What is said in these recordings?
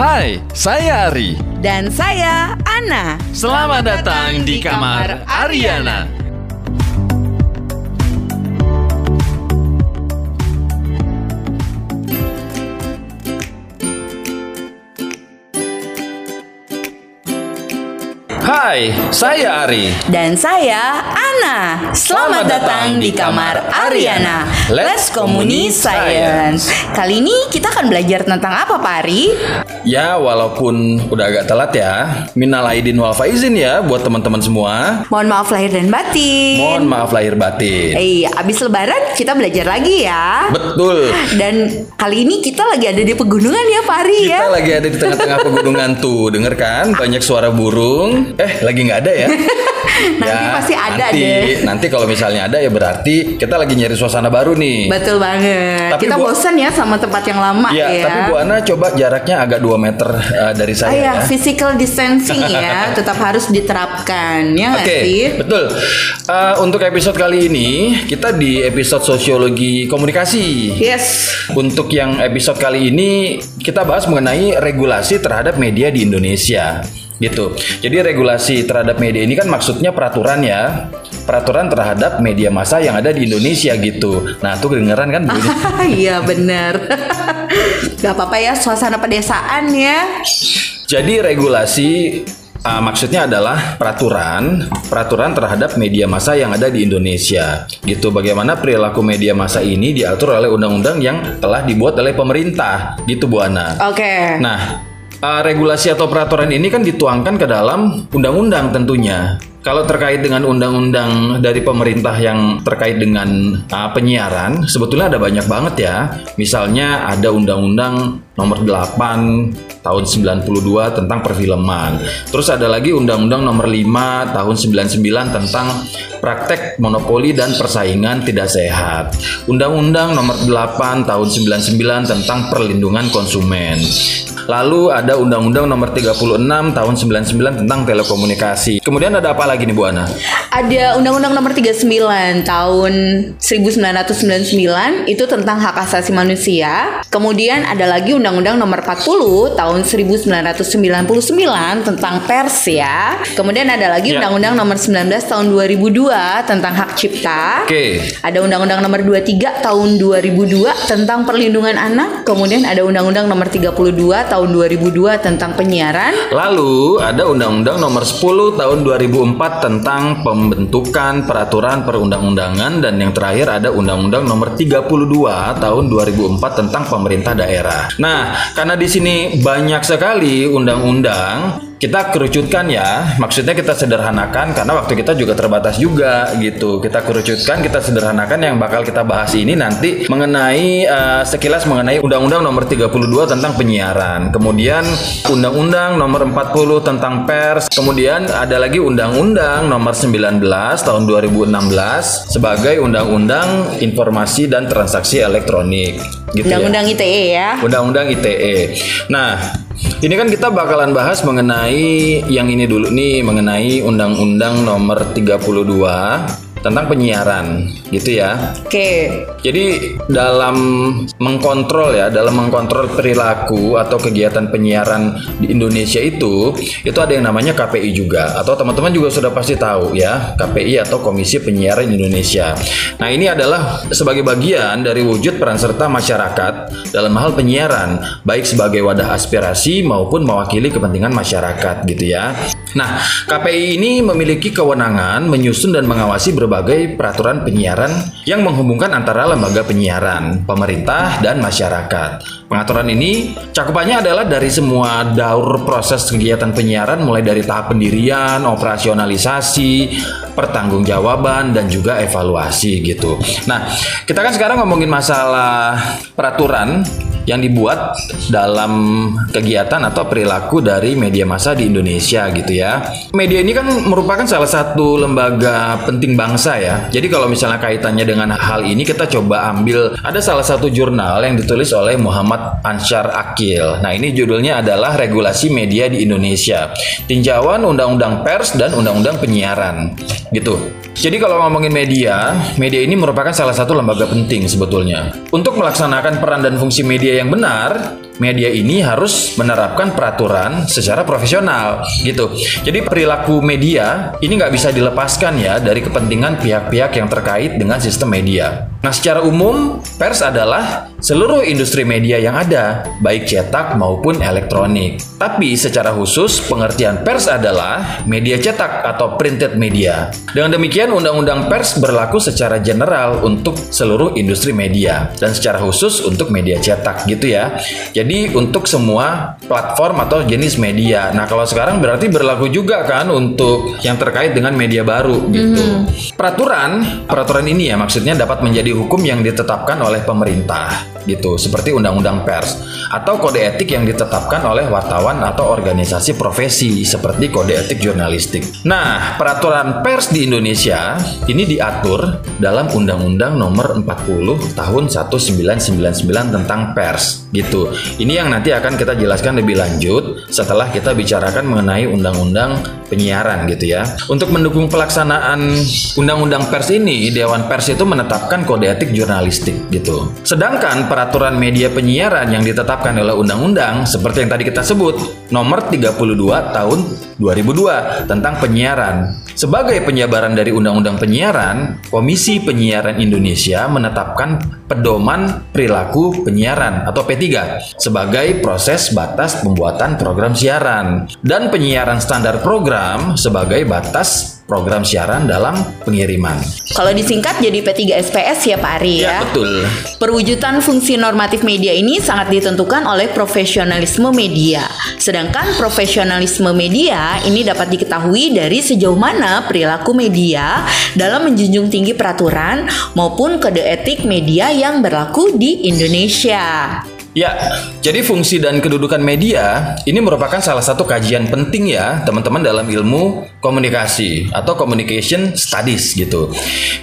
Hai, saya Ari. Dan saya Ana. Selamat datang di kamar Ariana. Hai, saya Ari. Dan saya Ana. Selamat, datang di kamar Ariana. Let's Community Science. Kali ini kita akan belajar tentang apa, Pak Ari? Ya, walaupun udah agak telat ya, minal aidin wal faizin ya buat teman-teman semua. Mohon maaf lahir dan batin. Mohon maaf lahir batin. Eh, abis lebaran kita belajar lagi ya. Betul. Dan kali ini kita lagi ada di pegunungan ya, Pak Ari ya. Kita lagi ada di tengah-tengah pegunungan tuh, denger kan? Banyak suara burung. Eh, lagi nggak ada ya? Nanti pasti ada nanti, deh. Nanti kalau misalnya ada ya berarti kita lagi nyari suasana baru nih. Betul banget. Tapi kita Bu- bosan ya sama tempat yang lama Iya, ya. tapi Bu Ana coba jaraknya agak 2 meter eh, dari Ah, saya ya, ya. physical distancing ya, tetap harus diterapkan ya Oke, sih? betul. Eh, untuk episode kali ini kita di episode sosiologi komunikasi. Yes. Untuk yang episode kali ini kita bahas mengenai regulasi terhadap media di Indonesia. Gitu. Jadi regulasi terhadap media ini kan maksudnya peraturan ya. Peraturan terhadap media massa yang ada di Indonesia gitu. Nah, tuh kedengeran kan? Iya benar. Gak apa-apa ya suasana pedesaan ya. Jadi regulasi uh, maksudnya adalah peraturan peraturan terhadap media massa yang ada di Indonesia. Gitu bagaimana perilaku media massa ini diatur oleh undang-undang yang telah dibuat oleh pemerintah. Gitu Bu Ana. Oke. Nah, uh, regulasi atau peraturan ini kan dituangkan ke dalam undang-undang tentunya. Kalau terkait dengan undang-undang dari pemerintah yang terkait dengan uh, penyiaran, sebetulnya ada banyak banget ya. Misalnya ada undang-undang nomor 8 tahun 92 tentang perfilman. Terus ada lagi undang-undang nomor 5 tahun 99 tentang praktek monopoli dan persaingan tidak sehat. Undang-undang nomor 8 tahun 99 tentang perlindungan konsumen. Lalu ada Undang-Undang Nomor 36 Tahun 99 tentang telekomunikasi. Kemudian ada apa lagi nih Bu Ana? Ada Undang-Undang Nomor 39 tahun 1999 itu tentang hak asasi manusia. Kemudian ada lagi Undang-Undang Nomor 40 tahun 1999 tentang pers ya. Kemudian ada lagi Ya. Undang-Undang Nomor 19 tahun 2002 tentang hak cipta. Oke. Ada Undang-Undang Nomor 23 tahun 2002 tentang perlindungan anak. Kemudian ada Undang-Undang Nomor 32 tahun 2002 tentang penyiaran. Lalu ada Undang-Undang Nomor 10 Tahun 2004 tentang pembentukan peraturan perundang-undangan dan yang terakhir ada Undang-Undang Nomor 32 Tahun 2004 tentang pemerintah daerah. Nah, karena di sini banyak sekali undang-undang kita kerucutkan ya, maksudnya kita sederhanakan karena waktu kita juga terbatas juga gitu. Kita kerucutkan, kita sederhanakan yang bakal kita bahas ini nanti mengenai eh, sekilas mengenai Undang-Undang Nomor 32 tentang penyiaran. Kemudian Undang-Undang Nomor 40 tentang pers. Kemudian ada lagi Undang-Undang Nomor 19 tahun 2016 sebagai Undang-Undang Informasi dan Transaksi Elektronik. Gitu ya. Undang-Undang ITE ya. Undang-Undang ITE. Nah, ini kan kita bakalan bahas mengenai yang ini dulu nih, mengenai Undang-Undang Nomor 32 tentang penyiaran, gitu ya. Oke. Jadi dalam mengkontrol ya, dalam mengkontrol perilaku atau kegiatan penyiaran di Indonesia itu, itu ada yang namanya KPI juga, atau teman-teman juga sudah pasti tahu ya, KPI atau Komisi Penyiaran Indonesia. Nah ini adalah sebagai bagian dari wujud peran serta masyarakat dalam hal penyiaran, baik sebagai wadah aspirasi maupun mewakili kepentingan masyarakat gitu ya. Nah KPI ini memiliki kewenangan menyusun dan mengawasi berbagai peraturan penyiaran yang menghubungkan antara lembaga penyiaran, pemerintah, dan masyarakat. Pengaturan ini cakupannya adalah dari semua daur proses kegiatan penyiaran mulai dari tahap pendirian, operasionalisasi, pertanggungjawaban dan juga evaluasi gitu. Nah, kita kan sekarang ngomongin masalah peraturan yang dibuat dalam kegiatan atau perilaku dari media massa di Indonesia gitu ya. Media ini kan merupakan salah satu lembaga penting bangsa ya. Jadi kalau misalnya kaitannya dengan hal ini kita coba ambil ada salah satu jurnal yang ditulis oleh Muhammad Ansyar Akil. Nah, ini judulnya adalah Regulasi Media di Indonesia. Tinjauan Undang-Undang Pers dan Undang-Undang Penyiaran. Gitu. Jadi kalau ngomongin media, media ini merupakan salah satu lembaga penting sebetulnya. Untuk melaksanakan peran dan fungsi media yang benar, media ini harus menerapkan peraturan secara profesional gitu. Jadi perilaku media ini nggak bisa dilepaskan ya dari kepentingan pihak-pihak yang terkait dengan sistem media. Nah, secara umum pers adalah seluruh industri media yang ada, baik cetak maupun elektronik. Tapi secara khusus pengertian pers adalah media cetak atau printed media. Dengan demikian undang-undang pers berlaku secara general untuk seluruh industri media dan secara khusus untuk media cetak gitu ya. Jadi untuk semua platform atau jenis media. Nah, kalau sekarang berarti berlaku juga kan untuk yang terkait dengan media baru gitu. Mm -hmm. Peraturan, peraturan ini ya maksudnya dapat menjadi hukum yang ditetapkan oleh pemerintah gitu, seperti undang-undang pers atau kode etik yang ditetapkan oleh wartawan atau organisasi profesi seperti kode etik jurnalistik. Nah, peraturan pers di Indonesia ini diatur dalam Undang-Undang Nomor 40 Tahun 1999 tentang pers gitu. Ini yang nanti akan kita jelaskan lebih lanjut setelah kita bicarakan mengenai undang-undang penyiaran gitu ya. Untuk mendukung pelaksanaan undang-undang pers ini, Dewan Pers itu menetapkan kode etik jurnalistik gitu. Sedangkan peraturan media penyiaran yang ditetapkan oleh undang-undang seperti yang tadi kita sebut, nomor 32 tahun 2002 tentang penyiaran. Sebagai penjabaran dari undang-undang penyiaran, Komisi Penyiaran Indonesia menetapkan pedoman perilaku penyiaran atau P3 sebagai proses batas pembuatan program siaran dan penyiaran standar program sebagai batas program siaran dalam pengiriman. Kalau disingkat jadi P3SPS ya Pak Ari ya. Ya betul. Perwujudan fungsi normatif media ini sangat ditentukan oleh profesionalisme media. Sedangkan profesionalisme media ini dapat diketahui dari sejauh mana perilaku media dalam menjunjung tinggi peraturan maupun kode etik media yang berlaku di Indonesia. Ya, jadi fungsi dan kedudukan media ini merupakan salah satu kajian penting ya teman-teman dalam ilmu komunikasi atau communication studies gitu.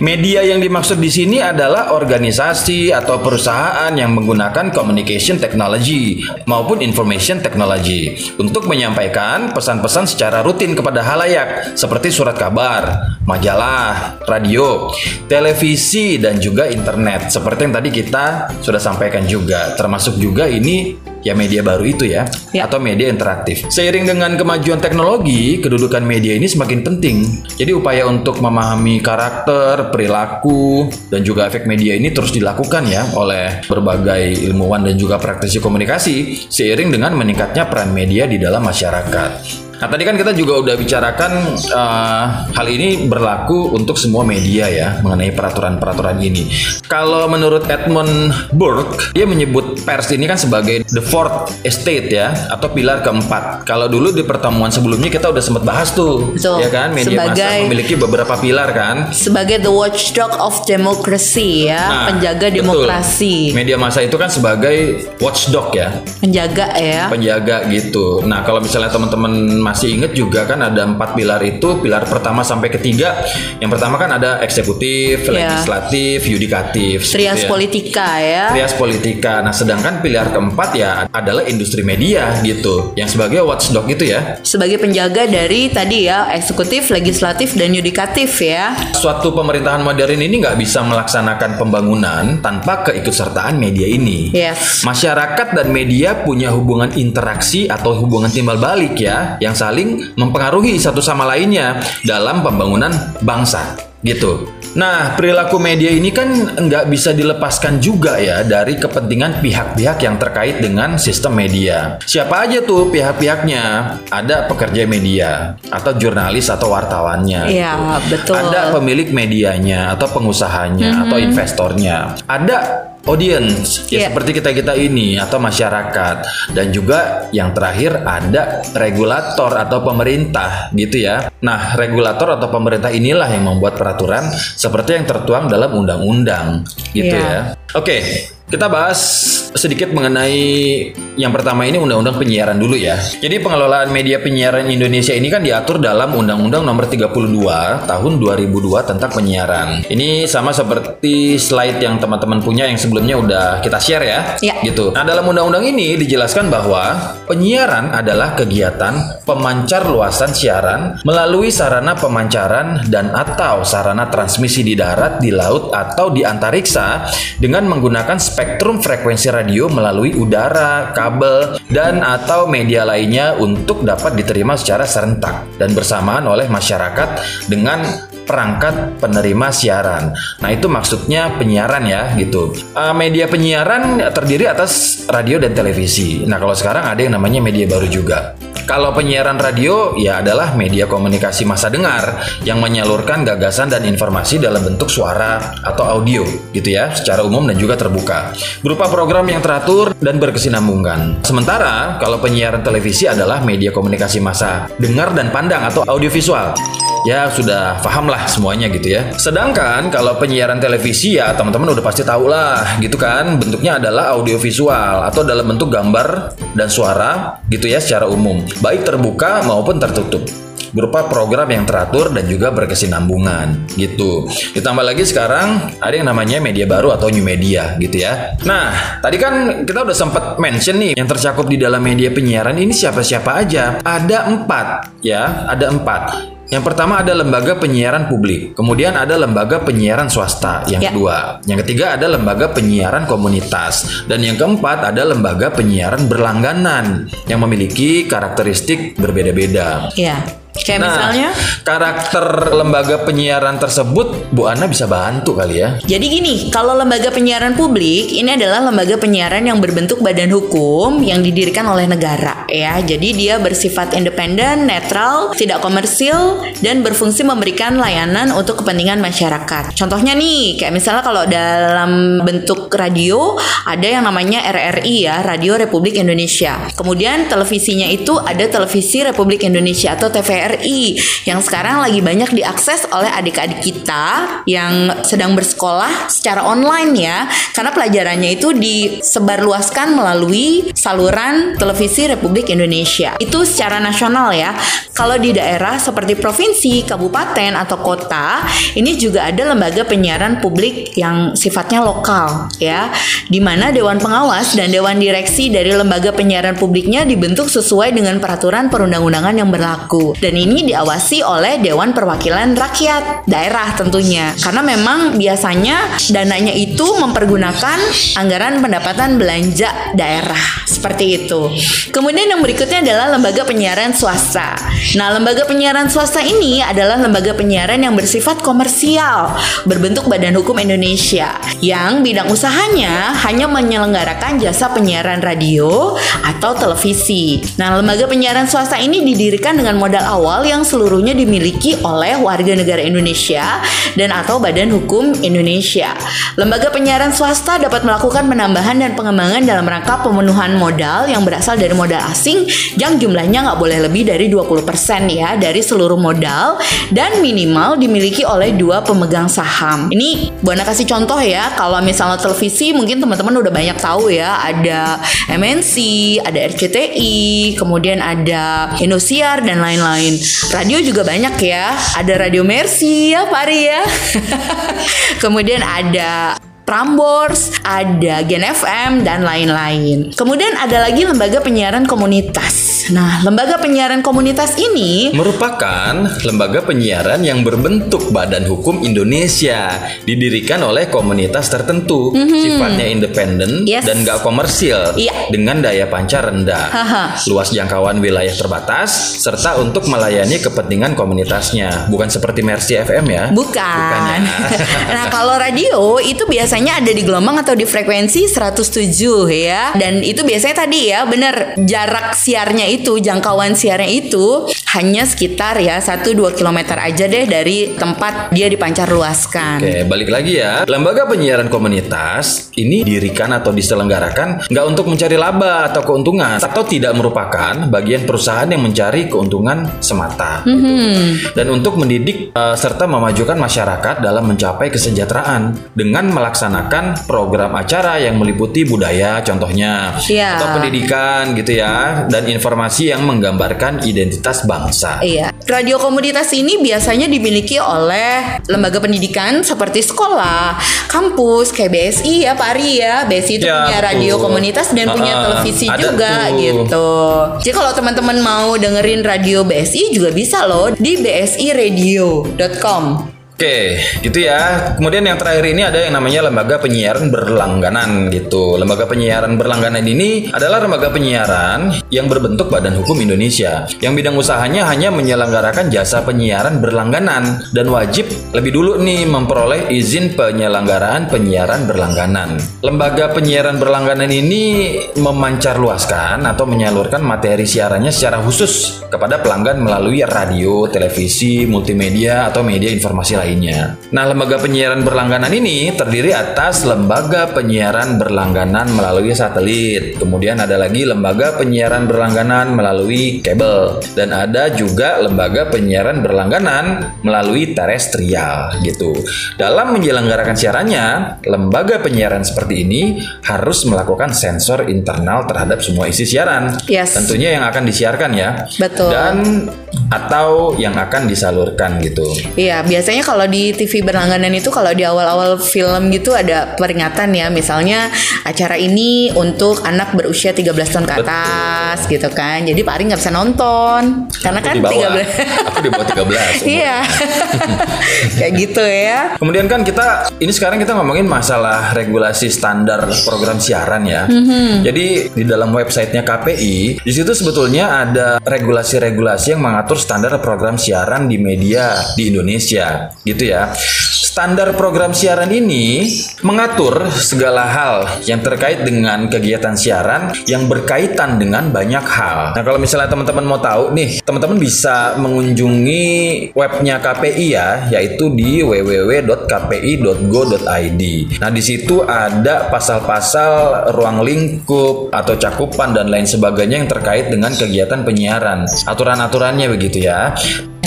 Media yang dimaksud di sini adalah organisasi atau perusahaan yang menggunakan communication technology maupun information technology untuk menyampaikan pesan-pesan secara rutin kepada halayak seperti surat kabar, majalah, radio, televisi dan juga internet seperti yang tadi kita sudah sampaikan juga termasuk juga ini ya media baru itu ya, ya atau media interaktif. Seiring dengan kemajuan teknologi, kedudukan media ini semakin penting. Jadi upaya untuk memahami karakter, perilaku, dan juga efek media ini terus dilakukan ya oleh berbagai ilmuwan dan juga praktisi komunikasi seiring dengan meningkatnya peran media di dalam masyarakat. Nah tadi kan kita juga udah bicarakan uh, hal ini berlaku untuk semua media ya mengenai peraturan-peraturan ini. Kalau menurut Edmund Burke dia menyebut pers ini kan sebagai the fourth estate ya atau pilar keempat. Kalau dulu di pertemuan sebelumnya kita udah sempat bahas tuh, Betul. ya kan media sebagai, massa memiliki beberapa pilar kan. Sebagai the watchdog of democracy ya, nah, penjaga demokrasi. Betul. Media massa itu kan sebagai watchdog ya. Penjaga ya. Penjaga gitu. Nah kalau misalnya teman-teman masih ingat juga kan ada empat pilar itu pilar pertama sampai ketiga yang pertama kan ada eksekutif yeah. legislatif yudikatif trias ya. politika ya trias politika nah sedangkan pilar keempat ya adalah industri media gitu yang sebagai watchdog itu ya sebagai penjaga dari tadi ya eksekutif legislatif dan yudikatif ya suatu pemerintahan modern ini nggak bisa melaksanakan pembangunan tanpa keikutsertaan media ini yes. masyarakat dan media punya hubungan interaksi atau hubungan timbal balik ya yang saling mempengaruhi satu sama lainnya dalam pembangunan bangsa gitu. Nah, perilaku media ini kan nggak bisa dilepaskan juga ya dari kepentingan pihak-pihak yang terkait dengan sistem media. Siapa aja tuh pihak-pihaknya? Ada pekerja media atau jurnalis atau wartawannya. Iya, gitu. betul. Ada pemilik medianya atau pengusahanya mm -hmm. atau investornya. Ada audience ya yeah. seperti kita kita ini atau masyarakat dan juga yang terakhir ada regulator atau pemerintah gitu ya. Nah regulator atau pemerintah inilah yang membuat peraturan seperti yang tertuang dalam undang-undang gitu yeah. ya. Oke, okay, kita bahas sedikit mengenai yang pertama ini undang-undang penyiaran dulu ya. Jadi pengelolaan media penyiaran Indonesia ini kan diatur dalam Undang-Undang Nomor 32 Tahun 2002 tentang penyiaran. Ini sama seperti slide yang teman-teman punya yang sebelumnya udah kita share ya. ya. Gitu. Nah, dalam undang-undang ini dijelaskan bahwa penyiaran adalah kegiatan pemancar luasan siaran melalui sarana pemancaran dan atau sarana transmisi di darat, di laut atau di antariksa dengan menggunakan spektrum frekuensi radio radio melalui udara, kabel, dan atau media lainnya untuk dapat diterima secara serentak dan bersamaan oleh masyarakat dengan perangkat penerima siaran. Nah itu maksudnya penyiaran ya gitu. Uh, media penyiaran terdiri atas radio dan televisi. Nah kalau sekarang ada yang namanya media baru juga. Kalau penyiaran radio ya adalah media komunikasi masa dengar yang menyalurkan gagasan dan informasi dalam bentuk suara atau audio gitu ya, secara umum dan juga terbuka. Berupa program yang teratur dan berkesinambungan. Sementara kalau penyiaran televisi adalah media komunikasi masa dengar dan pandang atau audiovisual ya sudah paham lah semuanya gitu ya. Sedangkan kalau penyiaran televisi ya teman-teman udah pasti tahu lah gitu kan bentuknya adalah audiovisual atau dalam bentuk gambar dan suara gitu ya secara umum baik terbuka maupun tertutup berupa program yang teratur dan juga berkesinambungan gitu. Ditambah lagi sekarang ada yang namanya media baru atau new media gitu ya. Nah, tadi kan kita udah sempat mention nih yang tercakup di dalam media penyiaran ini siapa-siapa aja. Ada empat ya, ada empat. Yang pertama ada lembaga penyiaran publik, kemudian ada lembaga penyiaran swasta. Yang ya. kedua, yang ketiga ada lembaga penyiaran komunitas, dan yang keempat ada lembaga penyiaran berlangganan yang memiliki karakteristik berbeda-beda. Ya. Kayak nah, misalnya karakter lembaga penyiaran tersebut Bu Ana bisa bantu kali ya. Jadi gini, kalau lembaga penyiaran publik ini adalah lembaga penyiaran yang berbentuk badan hukum yang didirikan oleh negara ya. Jadi dia bersifat independen, netral, tidak komersil dan berfungsi memberikan layanan untuk kepentingan masyarakat. Contohnya nih, kayak misalnya kalau dalam bentuk radio ada yang namanya RRI ya, Radio Republik Indonesia. Kemudian televisinya itu ada Televisi Republik Indonesia atau TVRI RI yang sekarang lagi banyak diakses oleh adik-adik kita yang sedang bersekolah secara online ya. Karena pelajarannya itu disebarluaskan melalui saluran televisi Republik Indonesia. Itu secara nasional ya. Kalau di daerah seperti provinsi, kabupaten atau kota ini juga ada lembaga penyiaran publik yang sifatnya lokal ya. Di mana dewan pengawas dan dewan direksi dari lembaga penyiaran publiknya dibentuk sesuai dengan peraturan perundang-undangan yang berlaku. Dan ini diawasi oleh Dewan Perwakilan Rakyat daerah tentunya. Karena memang biasanya dananya itu mempergunakan anggaran pendapatan belanja daerah seperti itu. Kemudian yang berikutnya adalah lembaga penyiaran swasta. Nah, lembaga penyiaran swasta ini adalah lembaga penyiaran yang bersifat komersial, berbentuk Badan Hukum Indonesia yang bidang usahanya hanya menyelenggarakan jasa penyiaran radio atau televisi. Nah, lembaga penyiaran swasta ini didirikan dengan modal awal awal yang seluruhnya dimiliki oleh warga negara Indonesia dan atau Badan Hukum Indonesia. Lembaga penyiaran swasta dapat melakukan penambahan dan pengembangan dalam rangka pemenuhan modal yang berasal dari modal asing yang jumlahnya nggak boleh lebih dari 20% ya dari seluruh modal dan minimal dimiliki oleh dua pemegang saham. Ini Buana kasih contoh ya, kalau misalnya televisi mungkin teman-teman udah banyak tahu ya, ada MNC, ada RCTI, kemudian ada Indosiar dan lain-lain. Radio juga banyak ya. Ada Radio Mercy ya Pak Ari ya. Kemudian ada Prambors, ada Gen FM dan lain-lain. Kemudian ada lagi lembaga penyiaran komunitas. Nah, lembaga penyiaran komunitas ini merupakan lembaga penyiaran yang berbentuk Badan Hukum Indonesia, didirikan oleh komunitas tertentu, mm-hmm. sifatnya independen yes. dan gak komersil, iya. dengan daya pancar rendah, luas jangkauan wilayah terbatas, serta untuk melayani kepentingan komunitasnya, bukan seperti Mercy FM ya? Bukan. Bukan ya. nah, kalau radio itu biasanya biasanya ada di gelombang atau di frekuensi 107 ya. Dan itu biasanya tadi ya bener jarak siarnya itu, jangkauan siarnya itu hanya sekitar ya 1-2 km aja deh dari tempat dia dipancar luaskan. Oke, balik lagi ya. Lembaga penyiaran komunitas ini dirikan atau diselenggarakan nggak untuk mencari laba atau keuntungan atau tidak merupakan bagian perusahaan yang mencari keuntungan semata. Mm -hmm. gitu. Dan untuk mendidik uh, serta memajukan masyarakat dalam mencapai kesejahteraan dengan melaksanakan melaksanakan program acara yang meliputi budaya contohnya yeah. atau pendidikan gitu ya dan informasi yang menggambarkan identitas bangsa. Iya. Radio komunitas ini biasanya dimiliki oleh lembaga pendidikan seperti sekolah, kampus, kayak BSI ya Pak Ari ya. BSI itu ya, punya radio tuh. komunitas dan uh, punya televisi juga tuh. gitu. Jadi kalau teman-teman mau dengerin radio BSI juga bisa loh di bsiradio.com. Oke, gitu ya. Kemudian yang terakhir ini ada yang namanya lembaga penyiaran berlangganan gitu. Lembaga penyiaran berlangganan ini adalah lembaga penyiaran yang berbentuk Badan Hukum Indonesia yang bidang usahanya hanya menyelenggarakan jasa penyiaran berlangganan dan wajib lebih dulu nih memperoleh izin penyelenggaraan penyiaran berlangganan. Lembaga penyiaran berlangganan ini memancar luaskan atau menyalurkan materi siarannya secara khusus kepada pelanggan melalui radio, televisi, multimedia atau media informasi lain lainnya. Nah, lembaga penyiaran berlangganan ini terdiri atas lembaga penyiaran berlangganan melalui satelit. Kemudian ada lagi lembaga penyiaran berlangganan melalui kabel dan ada juga lembaga penyiaran berlangganan melalui terestrial gitu. Dalam menyelenggarakan siarannya, lembaga penyiaran seperti ini harus melakukan sensor internal terhadap semua isi siaran. Yes. Tentunya yang akan disiarkan ya. Betul. Dan atau yang akan disalurkan gitu. Iya, biasanya kalau di TV berlangganan itu kalau di awal-awal film gitu ada peringatan ya, misalnya acara ini untuk anak berusia 13 tahun ke atas gitu kan. Jadi Pak Ari nggak bisa nonton karena Aku kan di bawah. 13 Aku di bawah 13. umurnya. Iya. Kayak gitu ya. Kemudian kan kita ini sekarang kita ngomongin masalah regulasi standar program siaran ya. Mhm. Jadi di dalam websitenya KPI di situ sebetulnya ada regulasi-regulasi yang mengatur standar program siaran di media di Indonesia, gitu ya. Standar program siaran ini mengatur segala hal yang terkait dengan kegiatan siaran yang berkaitan dengan banyak hal. Nah, kalau misalnya teman-teman mau tahu nih, teman-teman bisa mengunjungi webnya KPI ya, yaitu di www.kpi.go.id. Nah, di situ ada pasal-pasal ruang lingkup atau cakupan dan lain sebagainya yang terkait dengan kegiatan penyiaran. Aturan-aturannya begitu ya.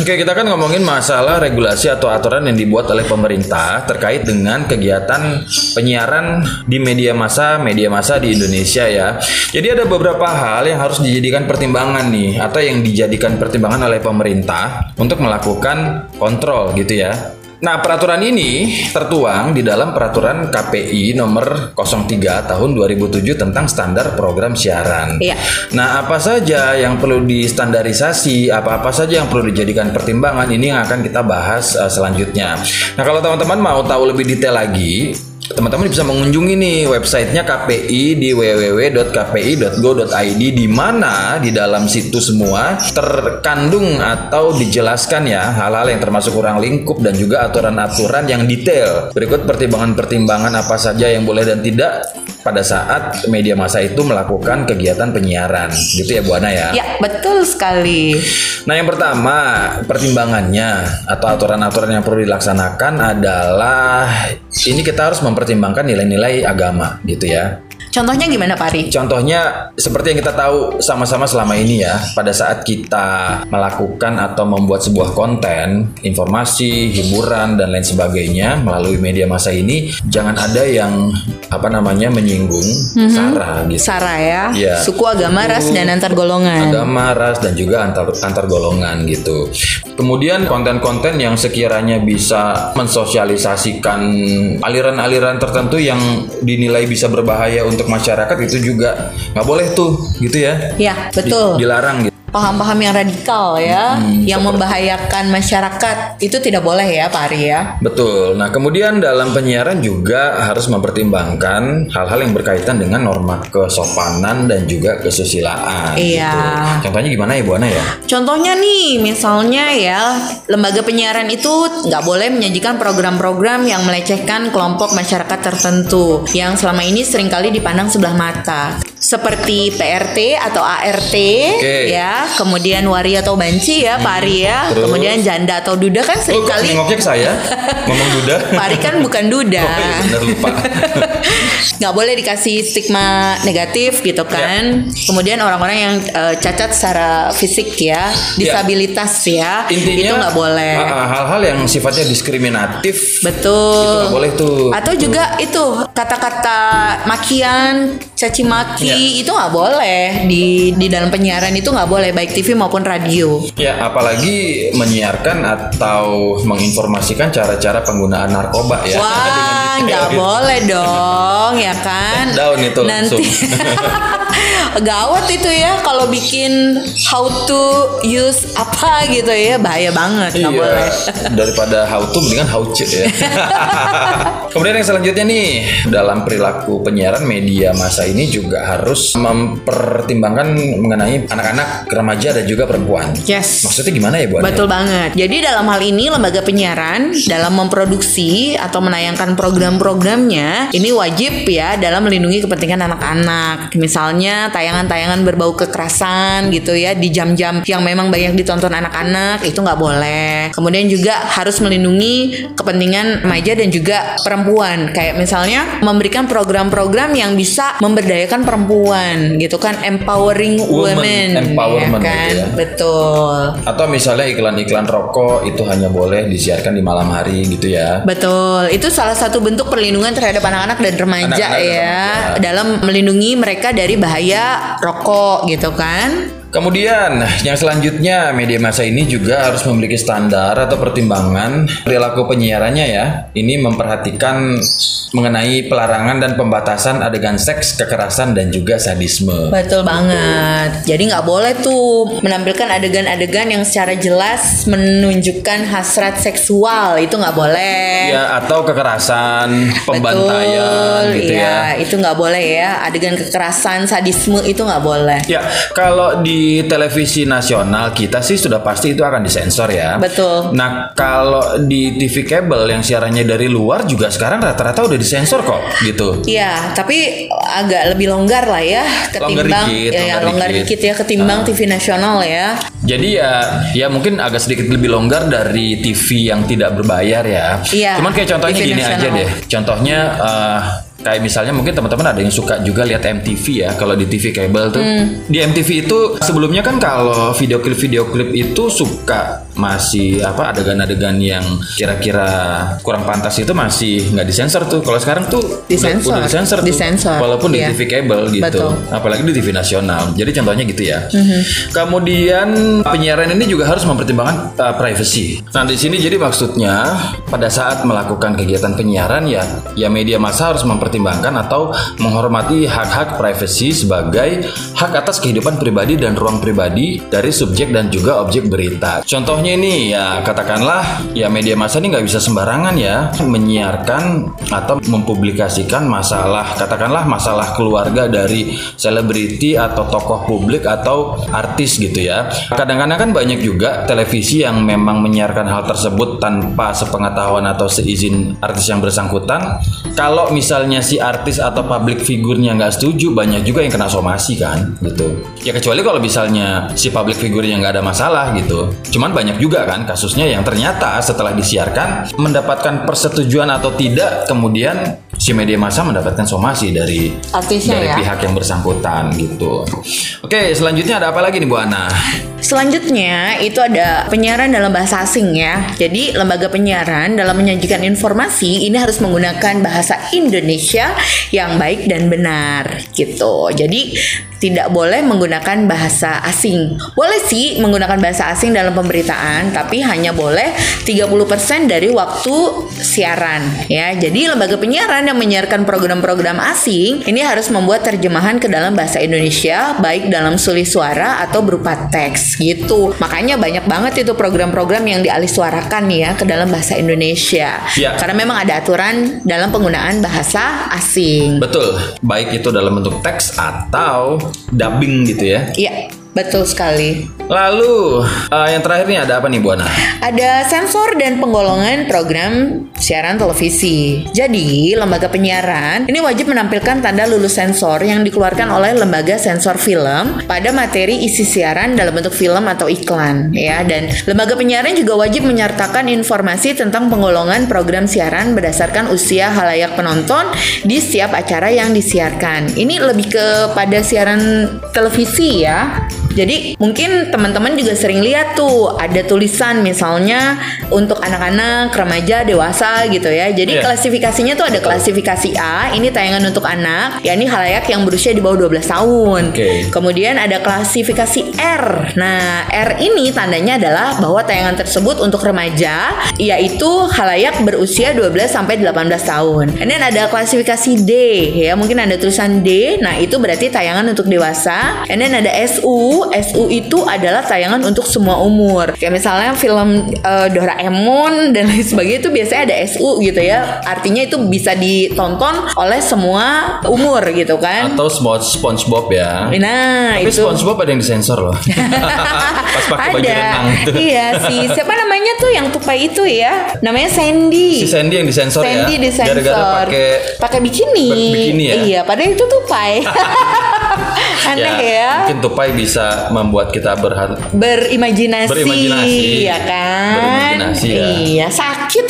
Oke, kita kan ngomongin masalah regulasi atau aturan yang dibuat oleh pemerintah terkait dengan kegiatan penyiaran di media massa, media massa di Indonesia ya. Jadi ada beberapa hal yang harus dijadikan pertimbangan nih atau yang dijadikan pertimbangan oleh pemerintah untuk melakukan kontrol gitu ya. Nah, peraturan ini tertuang di dalam peraturan KPI nomor 03 tahun 2007 tentang standar program siaran. Iya. Nah, apa saja yang perlu distandarisasi, apa-apa saja yang perlu dijadikan pertimbangan ini yang akan kita bahas uh, selanjutnya. Nah, kalau teman-teman mau tahu lebih detail lagi, teman-teman bisa mengunjungi nih websitenya KPI di www.kpi.go.id di mana? Di dalam situ semua. Terkandung atau dijelaskan ya hal-hal yang termasuk kurang lingkup dan juga aturan-aturan yang detail. Berikut pertimbangan-pertimbangan apa saja yang boleh dan tidak pada saat media massa itu melakukan kegiatan penyiaran. Gitu ya Bu Ana ya. Ya, betul sekali. Nah, yang pertama, pertimbangannya atau aturan-aturan yang perlu dilaksanakan adalah ini kita harus mempertimbangkan nilai-nilai agama gitu ya. Contohnya gimana Pak Ari? Contohnya seperti yang kita tahu sama-sama selama ini ya, pada saat kita melakukan atau membuat sebuah konten, informasi, hiburan dan lain sebagainya melalui media massa ini, jangan ada yang apa namanya menyinggung sara gitu. Sara ya, Iya. suku agama, ras dan antar golongan. agama, ras dan juga antar antar golongan gitu. Kemudian konten-konten yang sekiranya bisa mensosialisasikan aliran-aliran tertentu yang dinilai bisa berbahaya untuk masyarakat itu juga nggak boleh tuh gitu ya. Ya, Di- betul. dilarang gitu. Paham-paham yang radikal ya, Hmm, yang seperti- membahayakan masyarakat itu tidak boleh ya Pak Ari ya. Betul. Nah, kemudian dalam penyiaran juga harus mempertimbangkan hal-hal yang berkaitan dengan norma kesopanan dan juga kesusilaan. Iya. gitu. Contohnya gimana ya Bu Ana ya? Contohnya nih, misalnya ya, lembaga penyiaran itu nggak boleh menyajikan program-program yang melecehkan kelompok masyarakat tertentu yang selama ini sering kali dipandang sebelah mata. Seperti PRT atau ART Oke. ya, kemudian wari atau banci ya, Pak Ari ya, Terus? kemudian janda atau duda kan Oh, sering kali nengoknya ke saya? Ngomong duda? Pak Ari kan bukan duda. Oh, iya, bener lupa. nggak boleh dikasih stigma negatif gitu kan. Kemudian orang-orang yang eh, cacat secara fisik ya, disabilitas ya, Intinya itu nggak boleh. hal-hal yang sifatnya diskriminatif Betul. itu nggak boleh tuh. Atau juga itu kata-kata makian, caci maki itu nggak boleh di di dalam penyiaran itu nggak boleh baik TV maupun radio. Ya, apalagi menyiarkan atau menginformasikan cara-cara penggunaan narkoba ya. Wah, nggak gitu. boleh dong, ya kan? Down itu Nanti gawat itu ya kalau bikin how to use apa gitu ya bahaya banget nggak Iya, boleh. daripada how to mendingan how to ya. Kemudian yang selanjutnya nih, dalam perilaku penyiaran media masa ini juga harus mempertimbangkan mengenai anak-anak, remaja dan juga perempuan. Yes. Maksudnya gimana ya, Bu? Ani? Betul banget. Jadi dalam hal ini lembaga penyiaran dalam memproduksi atau menayangkan program-programnya ini wajib ya dalam melindungi kepentingan anak-anak. Misalnya tayangan-tayangan berbau kekerasan gitu ya di jam-jam yang memang banyak ditonton anak-anak itu nggak boleh. Kemudian juga harus melindungi kepentingan remaja dan juga perempuan. Kayak misalnya memberikan program-program yang bisa memberdayakan perempuan gitu kan empowering Women women, empowerment ya kan? gitu ya. Betul. Atau misalnya iklan-iklan rokok itu hanya boleh disiarkan di malam hari gitu ya. Betul, itu salah satu bentuk perlindungan terhadap anak-anak dan remaja Anak-anak dan ya, remaja. dalam melindungi mereka dari bahaya rokok gitu kan. Kemudian yang selanjutnya media masa ini juga harus memiliki standar atau pertimbangan perilaku penyiarannya ya. Ini memperhatikan mengenai pelarangan dan pembatasan adegan seks, kekerasan dan juga sadisme. Betul banget. Jadi nggak boleh tuh menampilkan adegan-adegan yang secara jelas menunjukkan hasrat seksual itu nggak boleh. Ya atau kekerasan, pembantaian Betul, gitu ya. Itu nggak boleh ya. Adegan kekerasan, sadisme itu nggak boleh. Ya, kalau di televisi nasional kita sih sudah pasti itu akan disensor ya. Betul. Nah, kalau di TV kabel yang siarannya dari luar juga sekarang rata-rata udah disensor kok, gitu. Iya, tapi agak lebih longgar lah ya ketimbang dikit, ya, ya, longgar longgar dikit. Ah. dikit ya ketimbang TV nasional ya. Jadi ya, ya mungkin agak sedikit lebih longgar dari TV yang tidak berbayar ya. Iya, Cuman kayak contohnya TV gini aja nasional. deh. Contohnya eh, kayak misalnya mungkin teman-teman ada yang suka juga lihat MTV ya kalau di TV kabel tuh. Hmm. Di MTV itu sebelumnya kan kalau video klip video klip itu suka masih apa adegan-adegan yang kira-kira kurang pantas itu masih nggak disensor tuh. Kalau sekarang tuh Disensor. udah disensor tuh. Disensor, Walaupun di iya. TV kabel gitu. Betul. Apalagi di TV nasional. Jadi contohnya gitu ya. Mhm. Kemudian penyiaran ini juga harus mempertimbangkan uh, privacy. Nah di sini jadi maksudnya pada saat melakukan kegiatan penyiaran ya ya media massa harus mempertimbangkan atau menghormati hak-hak privacy sebagai hak atas kehidupan pribadi dan ruang pribadi dari subjek dan juga objek berita. Contohnya ini ya katakanlah ya media massa ini nggak bisa sembarangan ya menyiarkan atau mempublikasikan masalah katakanlah masalah keluarga dari selebriti atau tokoh publik atau artis gitu ya. Kadang-kadang kan banyak juga televisi yang memang menyiarkan hal tersebut tanpa sepengetahuan atau seizin artis yang bersangkutan. Kalau misalnya si artis atau public figurnya nggak setuju, banyak juga yang kena somasi kan, gitu. Ya kecuali kalau misalnya si public figurnya nggak ada masalah gitu. Cuman banyak juga kan kasusnya yang ternyata setelah disiarkan mendapatkan persetujuan atau tidak, kemudian si media massa mendapatkan somasi dari Artisnya dari ya. pihak yang bersangkutan gitu. Oke, selanjutnya ada apa lagi nih Bu Ana? Selanjutnya itu ada penyiaran dalam bahasa asing ya. Jadi lembaga penyiaran dalam menyajikan informasi ini harus menggunakan bahasa Indonesia yang baik dan benar gitu. Jadi tidak boleh menggunakan bahasa asing. Boleh sih menggunakan bahasa asing dalam pemberitaan, tapi hanya boleh 30% dari waktu siaran ya. Jadi lembaga penyiaran yang menyiarkan program-program asing ini harus membuat terjemahan ke dalam bahasa Indonesia baik dalam suli suara atau berupa teks gitu. Makanya banyak banget itu program-program yang dialihsuarakan nih ya ke dalam bahasa Indonesia. Ya. Karena memang ada aturan dalam penggunaan bahasa asing. Betul, baik itu dalam bentuk teks atau dubbing gitu ya. Iya, betul sekali. Lalu eh, yang terakhir nih ada apa nih Bu Ana? Ada sensor dan penggolongan program siaran televisi. Jadi, lembaga penyiaran ini wajib menampilkan tanda lulus sensor yang dikeluarkan oleh lembaga sensor film pada materi isi siaran dalam bentuk film atau iklan ya dan lembaga penyiaran juga wajib menyertakan informasi tentang penggolongan program siaran berdasarkan usia halayak penonton di setiap acara yang disiarkan. Ini lebih kepada siaran televisi ya. Jadi mungkin teman-teman juga sering lihat tuh ada tulisan misalnya untuk anak-anak, remaja, dewasa gitu ya. Jadi Iya. klasifikasinya tuh ada klasifikasi A, ini tayangan untuk anak, ya ini halayak yang berusia di bawah 12 tahun. Oke. Kemudian ada klasifikasi R. Nah, R ini tandanya adalah bahwa tayangan tersebut untuk remaja yaitu halayak berusia 12 sampai 18 tahun. Kemudian ada klasifikasi D ya, mungkin ada tulisan D. Nah, itu berarti tayangan untuk dewasa. Kemudian ada SU. SU itu adalah tayangan untuk semua umur. Kayak misalnya film eh, Doraemon dan lain sebagainya itu biasanya ada SU gitu ya. Artinya itu bisa ditonton oleh semua umur gitu kan. Atau Spo- SpongeBob ya. Nah, Tapi itu SpongeBob ada yang disensor loh. Pas pakai baju ada. renang itu. Iya sih. Siapa namanya tuh yang tupai itu ya? Namanya Sandy. Si Sandy yang disensor Sandy ya. disensor. Gara-gara pakai pakai bikini. Bikini ya? Iya, padahal itu tupai. Aneh ya. Mungkin tupai bisa membuat kita berhat Berimajinasi, Berimajinasi. ya kan? Berimajinasi, ya. Iya, sakit?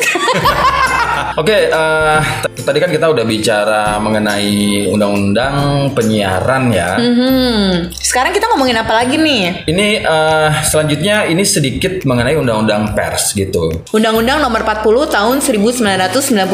Oke, eh, t- tadi kan kita udah bicara mengenai undang-undang penyiaran ya. Hmm. Sekarang kita ngomongin apa lagi nih? Ini eh, selanjutnya ini sedikit mengenai undang-undang pers gitu. Undang-Undang Nomor 40 Tahun 1999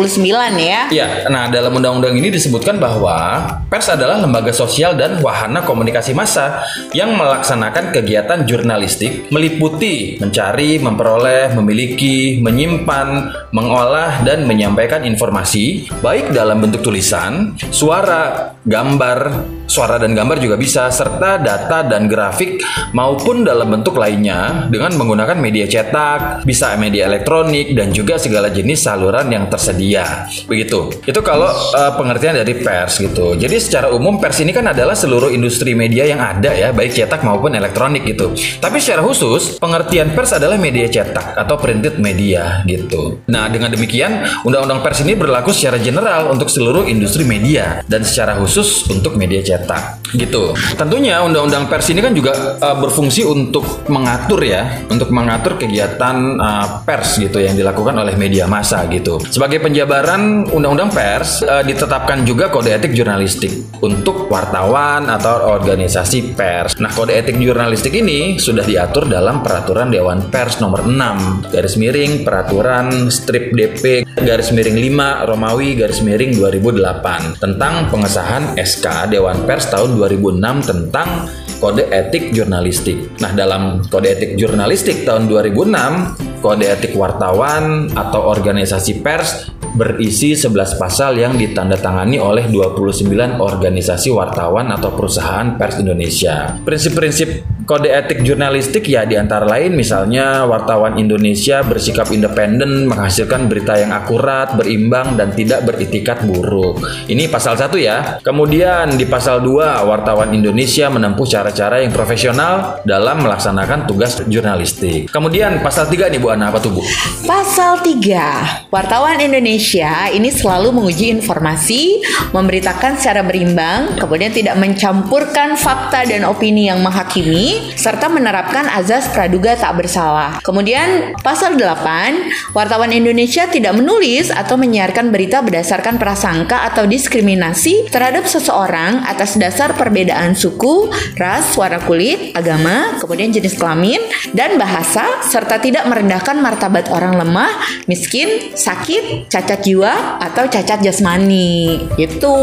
ya. Iya, nah dalam undang-undang ini disebutkan bahwa pers adalah lembaga sosial dan wahana komunikasi massa yang melaksanakan kegiatan jurnalistik meliputi mencari, memperoleh, memiliki, menyimpan, mengolah dan menyampaikan informasi baik dalam bentuk tulisan, suara, gambar, suara dan gambar juga bisa serta data dan grafik maupun dalam bentuk lainnya dengan menggunakan media cetak, bisa media elektronik dan juga segala jenis saluran yang tersedia. Begitu. Itu kalau eh, pengertian dari pers gitu. Jadi secara umum pers ini kan adalah seluruh industri media yang ada ya, baik cetak maupun elektronik gitu. Tapi secara khusus, pengertian pers adalah media cetak atau printed media gitu. Nah, dengan demikian, undang-undang pers ini berlaku secara general untuk seluruh industri media dan secara khusus untuk media cetak gitu. Tentunya undang-undang pers ini kan juga uh, berfungsi untuk mengatur ya, untuk mengatur kegiatan uh, pers gitu yang dilakukan oleh media massa gitu. Sebagai penjabaran undang-undang pers uh, ditetapkan juga kode etik jurnalistik untuk wartawan atau organisasi pers. Nah, kode etik jurnalistik ini sudah diatur dalam peraturan Dewan Pers nomor 6 garis miring peraturan strip DP garis miring 5 Romawi garis miring 2008 tentang pengesahan SK Dewan Pers tahun 2006 tentang kode etik jurnalistik. Nah, dalam kode etik jurnalistik tahun 2006, kode etik wartawan atau organisasi pers berisi 11 pasal yang ditandatangani oleh 29 organisasi wartawan atau perusahaan pers Indonesia. Prinsip-prinsip kode etik jurnalistik ya di antara lain misalnya wartawan Indonesia bersikap independen, menghasilkan berita yang akurat, berimbang, dan tidak beritikat buruk. Ini pasal 1 ya. Kemudian di pasal 2, wartawan Indonesia menempuh cara-cara yang profesional dalam melaksanakan tugas jurnalistik. Kemudian pasal 3 nih Bu Ana, apa tuh Bu? Pasal 3. Wartawan Indonesia ini selalu menguji informasi, memberitakan secara berimbang, kemudian tidak mencampurkan fakta dan opini yang menghakimi, serta menerapkan azas praduga tak bersalah. Kemudian pasal 8, wartawan Indonesia tidak menulis atau menyiarkan berita berdasarkan prasangka atau diskriminasi terhadap seseorang atas dasar perbedaan suku, ras, warna kulit, agama, kemudian jenis kelamin, dan bahasa, serta tidak merendahkan martabat orang lemah, miskin, sakit, cacat jiwa, atau cacat jasmani. Itu.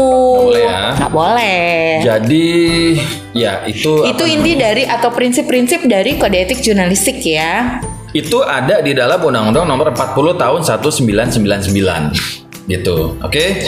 boleh ya. Nggak boleh. Jadi ya itu Itu inti dari atau prinsip-prinsip dari kode etik jurnalistik ya. itu ada di dalam Undang-Undang Nomor 40 Tahun 1999 gitu. Oke.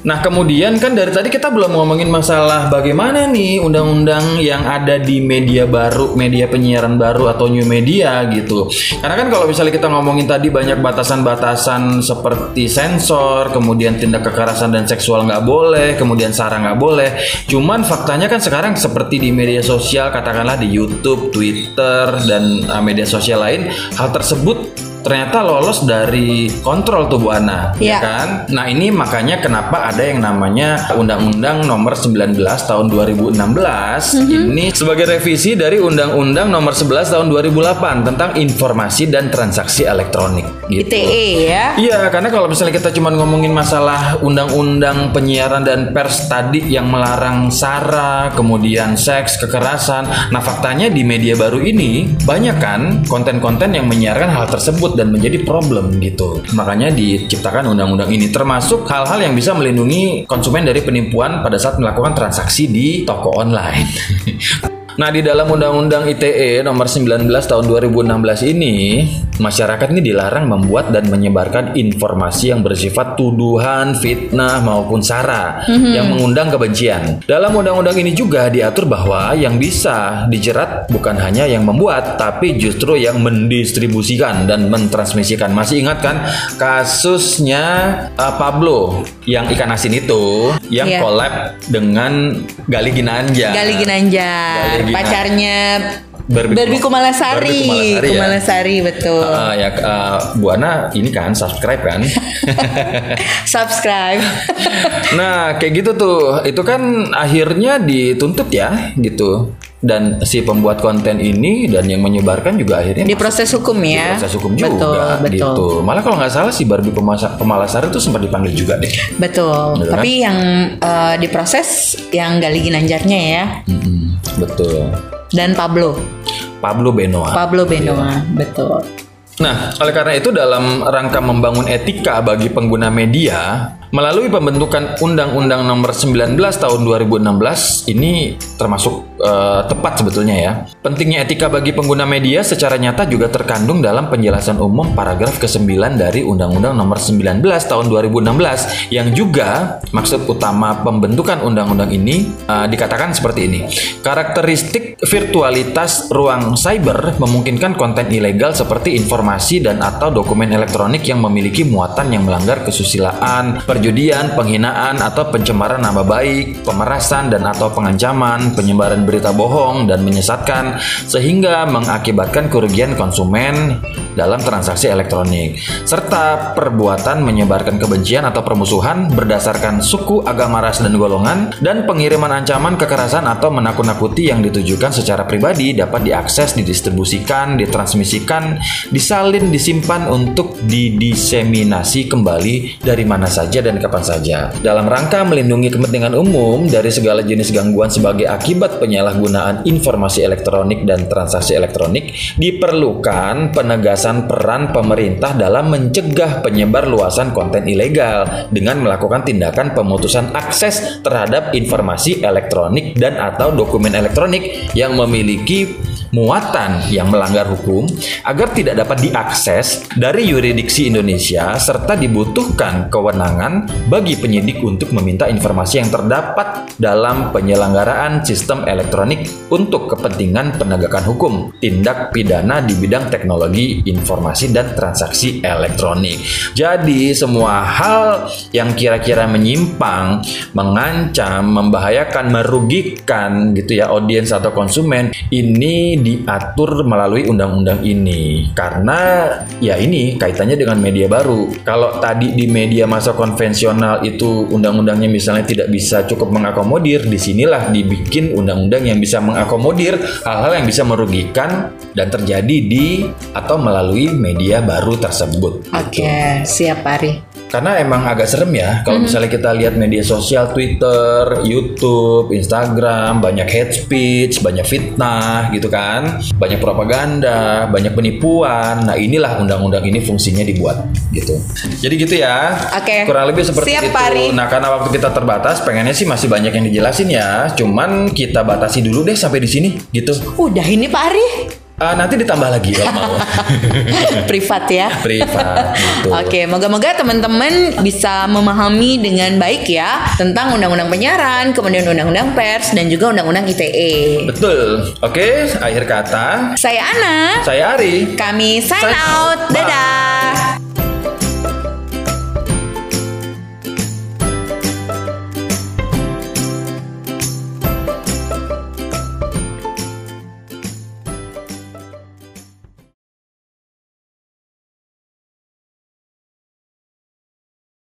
Nah, kemudian kan dari tadi kita belum ngomongin masalah bagaimana nih undang-undang yang ada di media baru, media penyiaran baru atau new media gitu. Karena kan kalau misalnya kita ngomongin tadi banyak batasan-batasan seperti sensor, kemudian tindak kekerasan dan seksual nggak boleh, kemudian sara nggak boleh. Cuman faktanya kan sekarang seperti di media sosial, katakanlah di YouTube, Twitter, dan uh, media sosial lain, hal tersebut ternyata lolos dari kontrol tuh Bu Ana, Iya. ya kan? Nah, ini makanya kenapa ada yang namanya Undang-Undang Nomor 19 Tahun 2016 ini sebagai revisi dari Undang-Undang Nomor 11 Tahun 2008 tentang informasi dan transaksi elektronik gitu. ITE ya. Iya, karena kalau misalnya kita cuma ngomongin masalah undang-undang penyiaran dan pers tadi yang melarang sara, kemudian seks, kekerasan. Nah, faktanya di media baru ini banyak kan konten-konten yang menyiarkan hal tersebut dan menjadi problem gitu. Makanya diciptakan undang-undang ini termasuk hal-hal yang bisa melindungi konsumen dari penipuan pada saat melakukan transaksi di toko online. Nah, di dalam Undang-Undang ITE nomor 19 tahun 2016 ini, masyarakat ini dilarang membuat dan menyebarkan informasi yang bersifat tuduhan, fitnah maupun sara yang mengundang kebencian. Dalam undang-undang ini juga diatur bahwa yang bisa dijerat bukan hanya yang membuat, tapi justru yang mendistribusikan dan mentransmisikan. Masih ingat kan kasusnya uh, Pablo yang ikan asin itu yang Iya. collab dengan Gali Ginanja. Gali Ginanjar, Gali Pacarnya Barbie Barbie Kuma- Kumalasari. Barbie Kumalasari, ya. Kumalasari, betul. Uh, ya uh, Bu Ana ini kan subscribe kan. Subscribe. nah, kayak gitu tuh. Itu kan akhirnya dituntut ya gitu. Dan si pembuat konten ini dan yang menyebarkan juga akhirnya Di proses hukum di ya. proses hukum juga Betul, betul. gitu. Malah kalau nggak salah si Barbie Pemasa- Pemalasari itu sempat dipanggil juga deh. Betul. Betul kan? Tapi yang eh, diproses yang Gali Ginanjarnya ya Mm-mm, betul. dan Pablo. Pablo Benoa. Pablo Benoa, betul. Nah, oleh karena itu dalam rangka membangun etika bagi pengguna media, melalui pembentukan Undang-Undang Nomor 19 Tahun 2016 ini termasuk eh, tepat sebetulnya ya. Pentingnya etika bagi pengguna media secara nyata juga terkandung dalam penjelasan umum paragraf ke-9 dari Undang-Undang Nomor 19 Tahun 2016 yang juga maksud utama pembentukan undang-undang ini eh, dikatakan seperti ini. Karakteristik virtualitas ruang cyber memungkinkan konten ilegal seperti informasi dan atau dokumen elektronik yang memiliki muatan yang melanggar kesusilaan, perjudian, penghinaan atau pencemaran nama baik, pemerasan dan atau pengancaman, penyebaran berita bohong dan menyesatkan sehingga mengakibatkan kerugian konsumen dalam transaksi elektronik serta perbuatan menyebarkan kebencian atau permusuhan berdasarkan suku, agama, ras dan golongan dan pengiriman ancaman kekerasan atau menakut-nakuti yang ditujukan secara pribadi dapat diakses, didistribusikan, ditransmisikan, disalin, disimpan untuk didiseminasi kembali dari mana saja kapan saja. Dalam rangka melindungi kepentingan umum dari segala jenis gangguan sebagai akibat penyalahgunaan informasi elektronik dan transaksi elektronik, diperlukan penegasan peran pemerintah dalam mencegah penyebar luasan konten ilegal dengan melakukan tindakan pemutusan akses terhadap informasi elektronik dan atau dokumen elektronik yang memiliki muatan yang melanggar hukum agar tidak dapat diakses dari yurisdiksi Indonesia serta dibutuhkan kewenangan bagi penyidik untuk meminta informasi yang terdapat dalam penyelenggaraan sistem elektronik untuk kepentingan penegakan hukum tindak pidana di bidang teknologi informasi dan transaksi elektronik. Jadi semua hal yang kira-kira menyimpang, mengancam, membahayakan, merugikan gitu ya audiens atau konsumen ini diatur melalui undang-undang ini karena ya ini kaitannya dengan media baru. Kalau tadi di media masa konvensional itu undang-undangnya misalnya tidak bisa cukup mengakomodir, di sinilah dibikin undang-undang yang bisa mengakomodir hal-hal yang bisa merugikan dan terjadi di atau melalui media baru tersebut. Oke, siap Ari. Karena emang agak serem ya kalau misalnya kita lihat media sosial Twitter, YouTube, Instagram, banyak hate speech, banyak fitnah gitu kan, banyak propaganda, banyak penipuan. Nah inilah undang-undang ini fungsinya dibuat gitu. Jadi gitu ya. Oke. Kurang lebih seperti Siap, itu. Pak Ari. Nah karena waktu kita terbatas, pengennya sih masih banyak yang dijelasin ya. Cuman kita batasi dulu deh sampai di sini gitu. Udah ini Pak Ari. Ah, nanti ditambah lagi kalau mau. Privat ya. Privat gitu. Oke, moga-moga teman-teman bisa memahami dengan baik ya tentang undang-undang penyiaran, kemudian undang-undang pers dan juga undang-undang ITE. Betul. Oke, akhir kata. Saya Ana. Saya Ari. Kami sign, Sign out. out. Bye. Dadah.